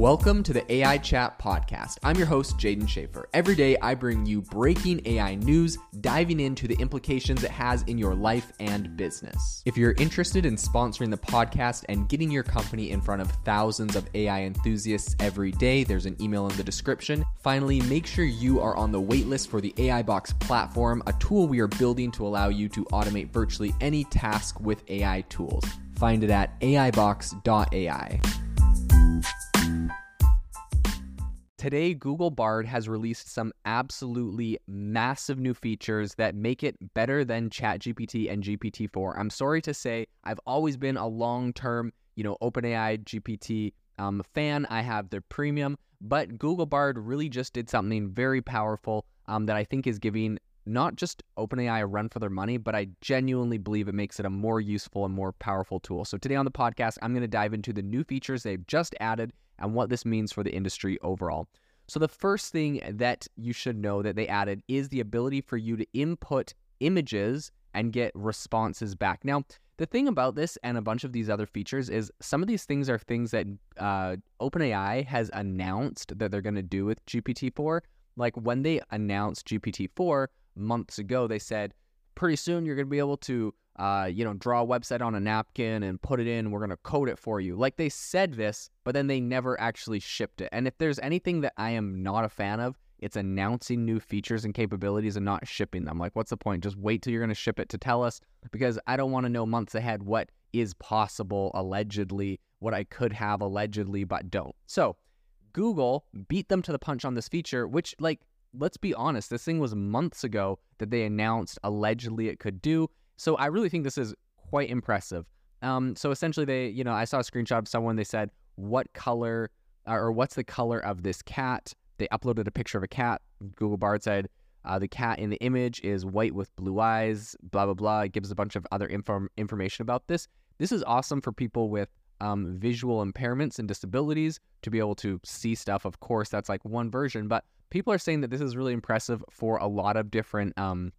Welcome to the AI Chat Podcast. I'm your host, Jaeden Schaefer. Every day, I bring you breaking AI news, diving into the implications it has in your life and business. If you're interested in sponsoring the podcast and getting your company in front of thousands of AI enthusiasts every day, there's an email in the description. Finally, make sure you are on the waitlist for the AI Box platform, a tool we are building to allow you to automate virtually any task with AI tools. Find it at aibox.ai. Today, Google Bard has released some absolutely massive new features that make it better than ChatGPT and GPT-4. I'm sorry to say, I've always been a long-term, you know, OpenAI GPT um, fan. I have the premium, but Google Bard really just did something very powerful um, that I think is giving not just OpenAI a run for their money, but I genuinely believe it makes it a more useful and more powerful tool. So today on the podcast, I'm going to dive into the new features they've just added and what this means for the industry overall. So, the first thing that you should know that they added is the ability for you to input images and get responses back. Now, the thing about this and a bunch of these other features is some of these things are things that uh, OpenAI has announced that they're going to do with GPT 4. Like when they announced GPT 4 months ago, they said, pretty soon you're going to be able to uh, you know, draw a website on a napkin and put it in. We're going to code it for you. Like they said this, but then they never actually shipped it. And if there's anything that I am not a fan of, it's announcing new features and capabilities and not shipping them. Like, what's the point? Just wait till you're going to ship it to tell us because I don't want to know months ahead what is possible allegedly, what I could have allegedly, but don't. So, Google beat them to the punch on this feature, which, like, let's be honest, this thing was months ago that they announced allegedly it could do. So I really think this is quite impressive. Um, so essentially, they, you know, I saw a screenshot of someone. They said, "What color or what's the color of this cat?" They uploaded a picture of a cat. Google Bard said, uh, "The cat in the image is white with blue eyes." Blah blah blah. It gives a bunch of other inform- information about this. This is awesome for people with um, visual impairments and disabilities to be able to see stuff. Of course, that's like one version, but people are saying that this is really impressive for a lot of different, um,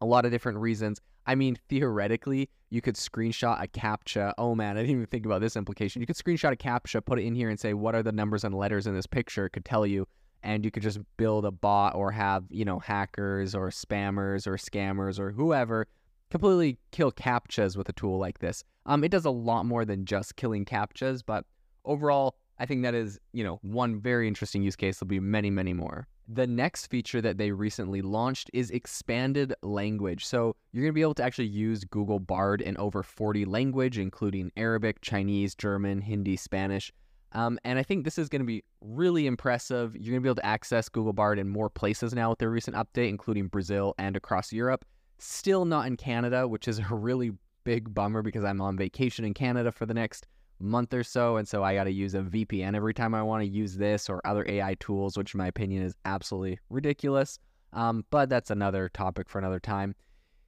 a lot of different reasons. I mean, theoretically, you could screenshot a CAPTCHA. Oh man, I didn't even think about this implication. You could screenshot a CAPTCHA, put it in here, and say, what are the numbers and letters in this picture? It could tell you. And you could just build a bot or have, you know, hackers or spammers or scammers or whoever completely kill CAPTCHAs with a tool like this. Um, it does a lot more than just killing CAPTCHAs, but overall, I think that is, you know, one very interesting use case. There'll be many, many more. The next feature that they recently launched is expanded language. So you're going to be able to actually use Google Bard in over 40 language, including Arabic, Chinese, German, Hindi, Spanish. Um, and I think this is going to be really impressive. You're going to be able to access Google Bard in more places now with their recent update, including Brazil and across Europe. Still not in Canada, which is a really big bummer because I'm on vacation in Canada for the next month or so. And so I got to use a VPN every time I want to use this or other AI tools, which in my opinion is absolutely ridiculous. Um, but that's another topic for another time.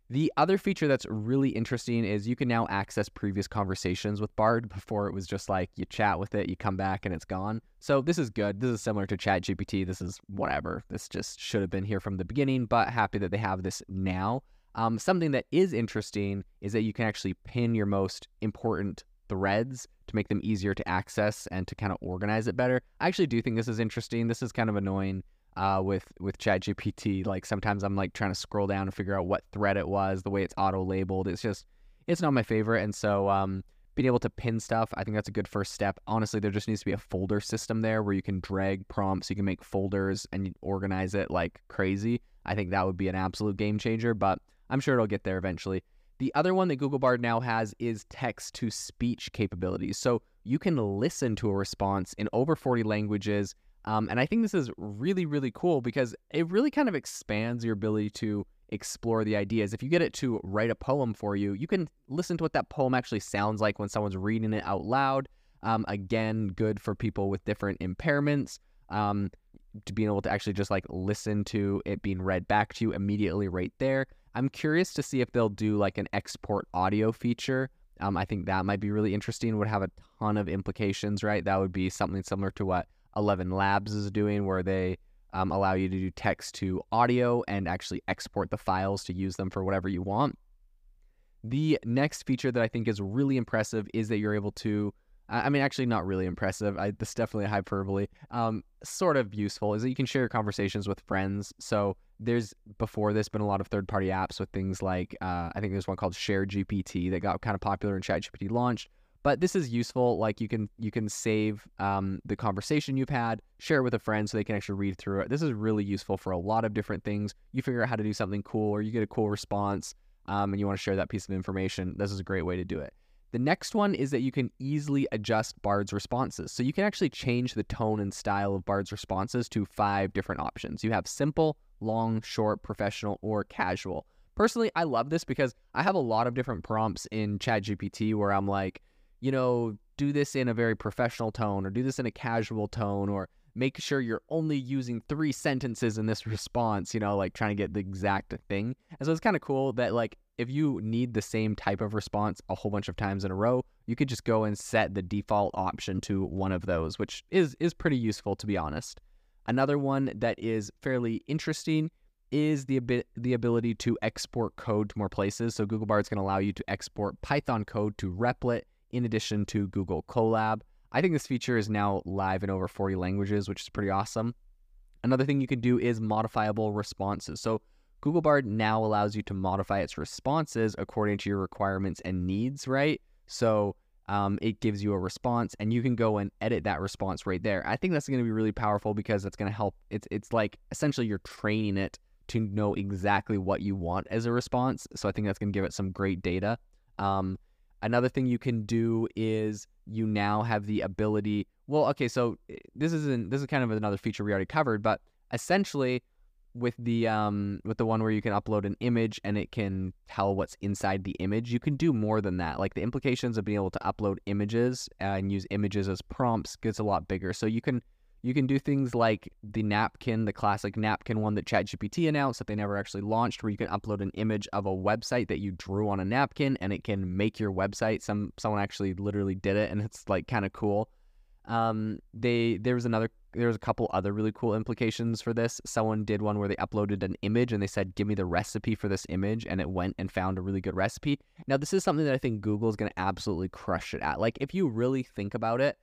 The other feature that's really interesting is you can now access previous conversations with Bard. Before it was just like you chat with it, you come back and it's gone. So this is good. This is similar to ChatGPT. This is whatever. This just should have been here from the beginning, but happy that they have this now. Um, something that is interesting is that you can actually pin your most important threads to make them easier to access and to kind of organize it better. I actually do think this is interesting. This is kind of annoying uh, with with ChatGPT. Like sometimes I'm like trying to scroll down and figure out what thread it was, the way it's auto labeled. It's just it's not my favorite. And so um, being able to pin stuff, I think that's a good first step. Honestly, there just needs to be a folder system there where you can drag prompts, you can make folders and organize it like crazy. I think that would be an absolute game changer, but I'm sure it'll get there eventually. The other one that Google Bard now has is text to speech capabilities. So you can listen to a response in over 40 languages. Um, and I think this is really, really cool because it really kind of expands your ability to explore the ideas. If you get it to write a poem for you, you can listen to what that poem actually sounds like when someone's reading it out loud. Um, again, good for people with different impairments. Um, to being able to actually just like listen to it being read back to you immediately right there. I'm curious to see if they'll do like an export audio feature. Um, I think that might be really interesting. Would have a ton of implications, right? That would be something similar to what Eleven Labs is doing, where they um, allow you to do text to audio and actually export the files to use them for whatever you want. The next feature that I think is really impressive is that you're able to I mean, actually, not really impressive. I, this is definitely hyperbole. Um, sort of useful is that you can share your conversations with friends. So there's before this been a lot of third party apps with things like uh, I think there's one called Share GPT that got kind of popular when ChatGPT launched. But this is useful. Like you can you can save um, the conversation you've had, share it with a friend so they can actually read through it. This is really useful for a lot of different things. You figure out how to do something cool, or you get a cool response, um, and you want to share that piece of information. This is a great way to do it. The next one is that you can easily adjust Bard's responses. So you can actually change the tone and style of Bard's responses to five different options. You have simple, long, short, professional, or casual. Personally, I love this because I have a lot of different prompts in ChatGPT where I'm like, you know, do this in a very professional tone or do this in a casual tone or make sure you're only using three sentences in this response, you know, like trying to get the exact thing. And so it's kind of cool that like if you need the same type of response a whole bunch of times in a row, you could just go and set the default option to one of those, which is is pretty useful to be honest. Another one that is fairly interesting is the the ability to export code to more places. So Google Bard is going to allow you to export Python code to Replit in addition to Google Colab. I think this feature is now live in over 40 languages, which is pretty awesome. Another thing you can do is modifiable responses. So Google Bard now allows you to modify its responses according to your requirements and needs, right? So um, it gives you a response and you can go and edit that response right there. I think that's going to be really powerful because that's going to help. It's, it's like essentially you're training it to know exactly what you want as a response. So I think that's going to give it some great data. Um, another thing you can do is you now have the ability. Well, okay, so eh, this isn't this is kind of another feature we already covered, but essentially with the um with the one where you can upload an image and it can tell what's inside the image you can do more than that. Like the implications of being able to upload images and use images as prompts gets a lot bigger. So you can you can do things like the napkin the classic napkin one that ChatGPT announced that they never actually launched where you can upload an image of a website that you drew on a napkin and it can make your website. Some someone actually literally did it and it's like kind of cool. Um, they there was another there was a couple other really cool implications for this. Someone did one where they uploaded an image and they said, "Give me the recipe for this image," and it went and found a really good recipe. Now, this is something that I think Google is going to absolutely crush it at. Like, if you really think about it,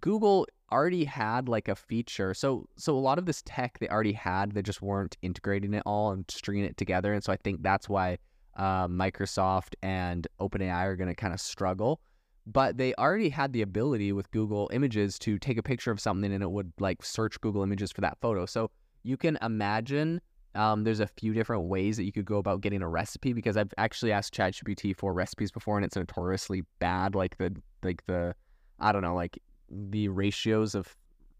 Google already had like a feature. So, so a lot of this tech they already had, they just weren't integrating it all and stringing it together. And so I think that's why uh, Microsoft and OpenAI are going to kind of struggle but they already had the ability with Google Images to take a picture of something and it would like search Google Images for that photo. So you can imagine um, there's a few different ways that you could go about getting a recipe because I've actually asked ChatGPT for recipes before and it's notoriously bad. Like the like the I don't know like the ratios of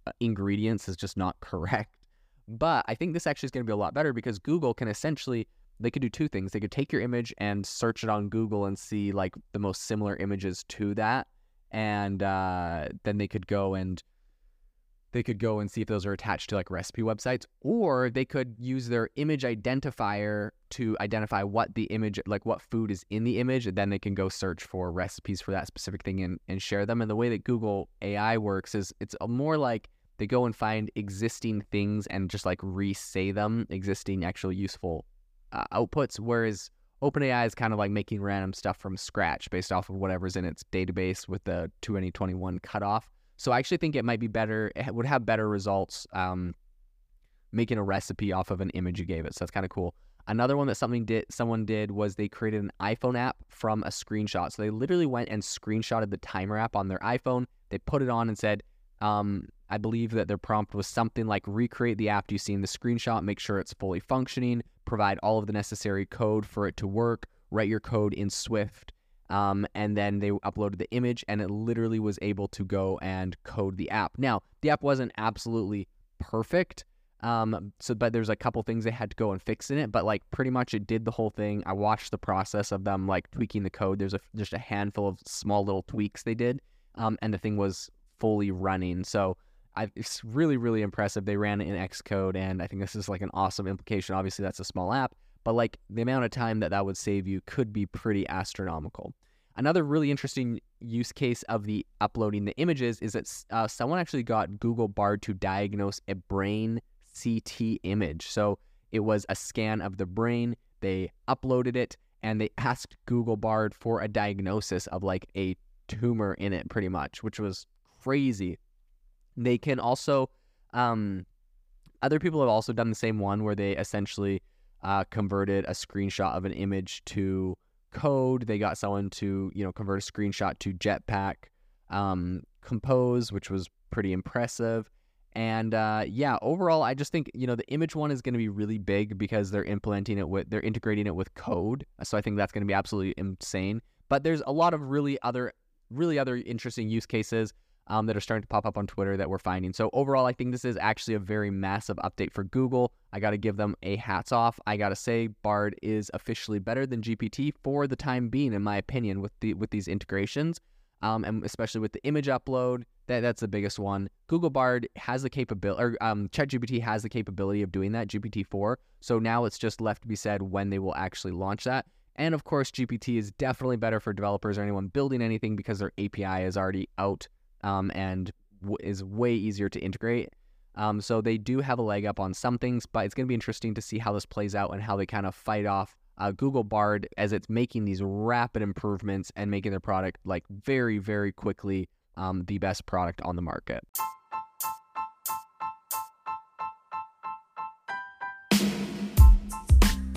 uh, ingredients is just not correct. But I think this actually is going to be a lot better because Google can essentially they could do two things. They could take your image and search it on Google and see like the most similar images to that, and uh, then they could go and they could go and see if those are attached to like recipe websites, or they could use their image identifier to identify what the image, like what food is in the image, and then they can go search for recipes for that specific thing and, and share them. And the way that Google AI works is it's more like they go and find existing things and just like re-say them, existing actual useful uh, outputs, whereas OpenAI is kind of like making random stuff from scratch based off of whatever's in its database with the 2021 cutoff. So I actually think it might be better, it would have better results um, making a recipe off of an image you gave it. So that's kind of cool. Another one that something did someone did was they created an iPhone app from a screenshot. So they literally went and screenshotted the timer app on their iPhone. They put it on and said, um, I believe that their prompt was something like recreate the app you see in the screenshot, make sure it's fully functioning, provide all of the necessary code for it to work, write your code in Swift. Um, and then they uploaded the image, and it literally was able to go and code the app. Now, the app wasn't absolutely perfect. Um, so, but there's a couple things they had to go and fix in it, but like pretty much it did the whole thing. I watched the process of them like tweaking the code. There's a just a handful of small little tweaks they did, um, and the thing was fully running. So I, it's really, really impressive. They ran it in Xcode, and I think this is like an awesome implication. Obviously, that's a small app, but like the amount of time that that would save you could be pretty astronomical. Another really interesting use case of the uploading the images is that uh, someone actually got Google Bard to diagnose a brain CT image. So it was a scan of the brain. They uploaded it and they asked Google Bard for a diagnosis of like a tumor in it, pretty much, which was crazy. They can also, um, other people have also done the same one where they essentially uh, converted a screenshot of an image to code. They got someone to, you know, convert a screenshot to Jetpack um, Compose, which was pretty impressive. And uh, yeah, overall, I just think you know the image one is going to be really big because they're implementing it with they're integrating it with code. So I think that's going to be absolutely insane. But there's a lot of really other really other interesting use cases um, that are starting to pop up on Twitter that we're finding. So overall, I think this is actually a very massive update for Google. I got to give them a hats off. I got to say, Bard is officially better than GPT for the time being, in my opinion, with the with these integrations, um, and especially with the image upload. That that's the biggest one. Google Bard has the capability, or um, ChatGPT has the capability of doing that. GPT four. So now it's just left to be said when they will actually launch that. And of course, GPT is definitely better for developers or anyone building anything because their API is already out um, and w- is way easier to integrate. Um, so they do have a leg up on some things, but it's going to be interesting to see how this plays out and how they kind of fight off uh, Google Bard as it's making these rapid improvements and making their product like very, very quickly um, the best product on the market.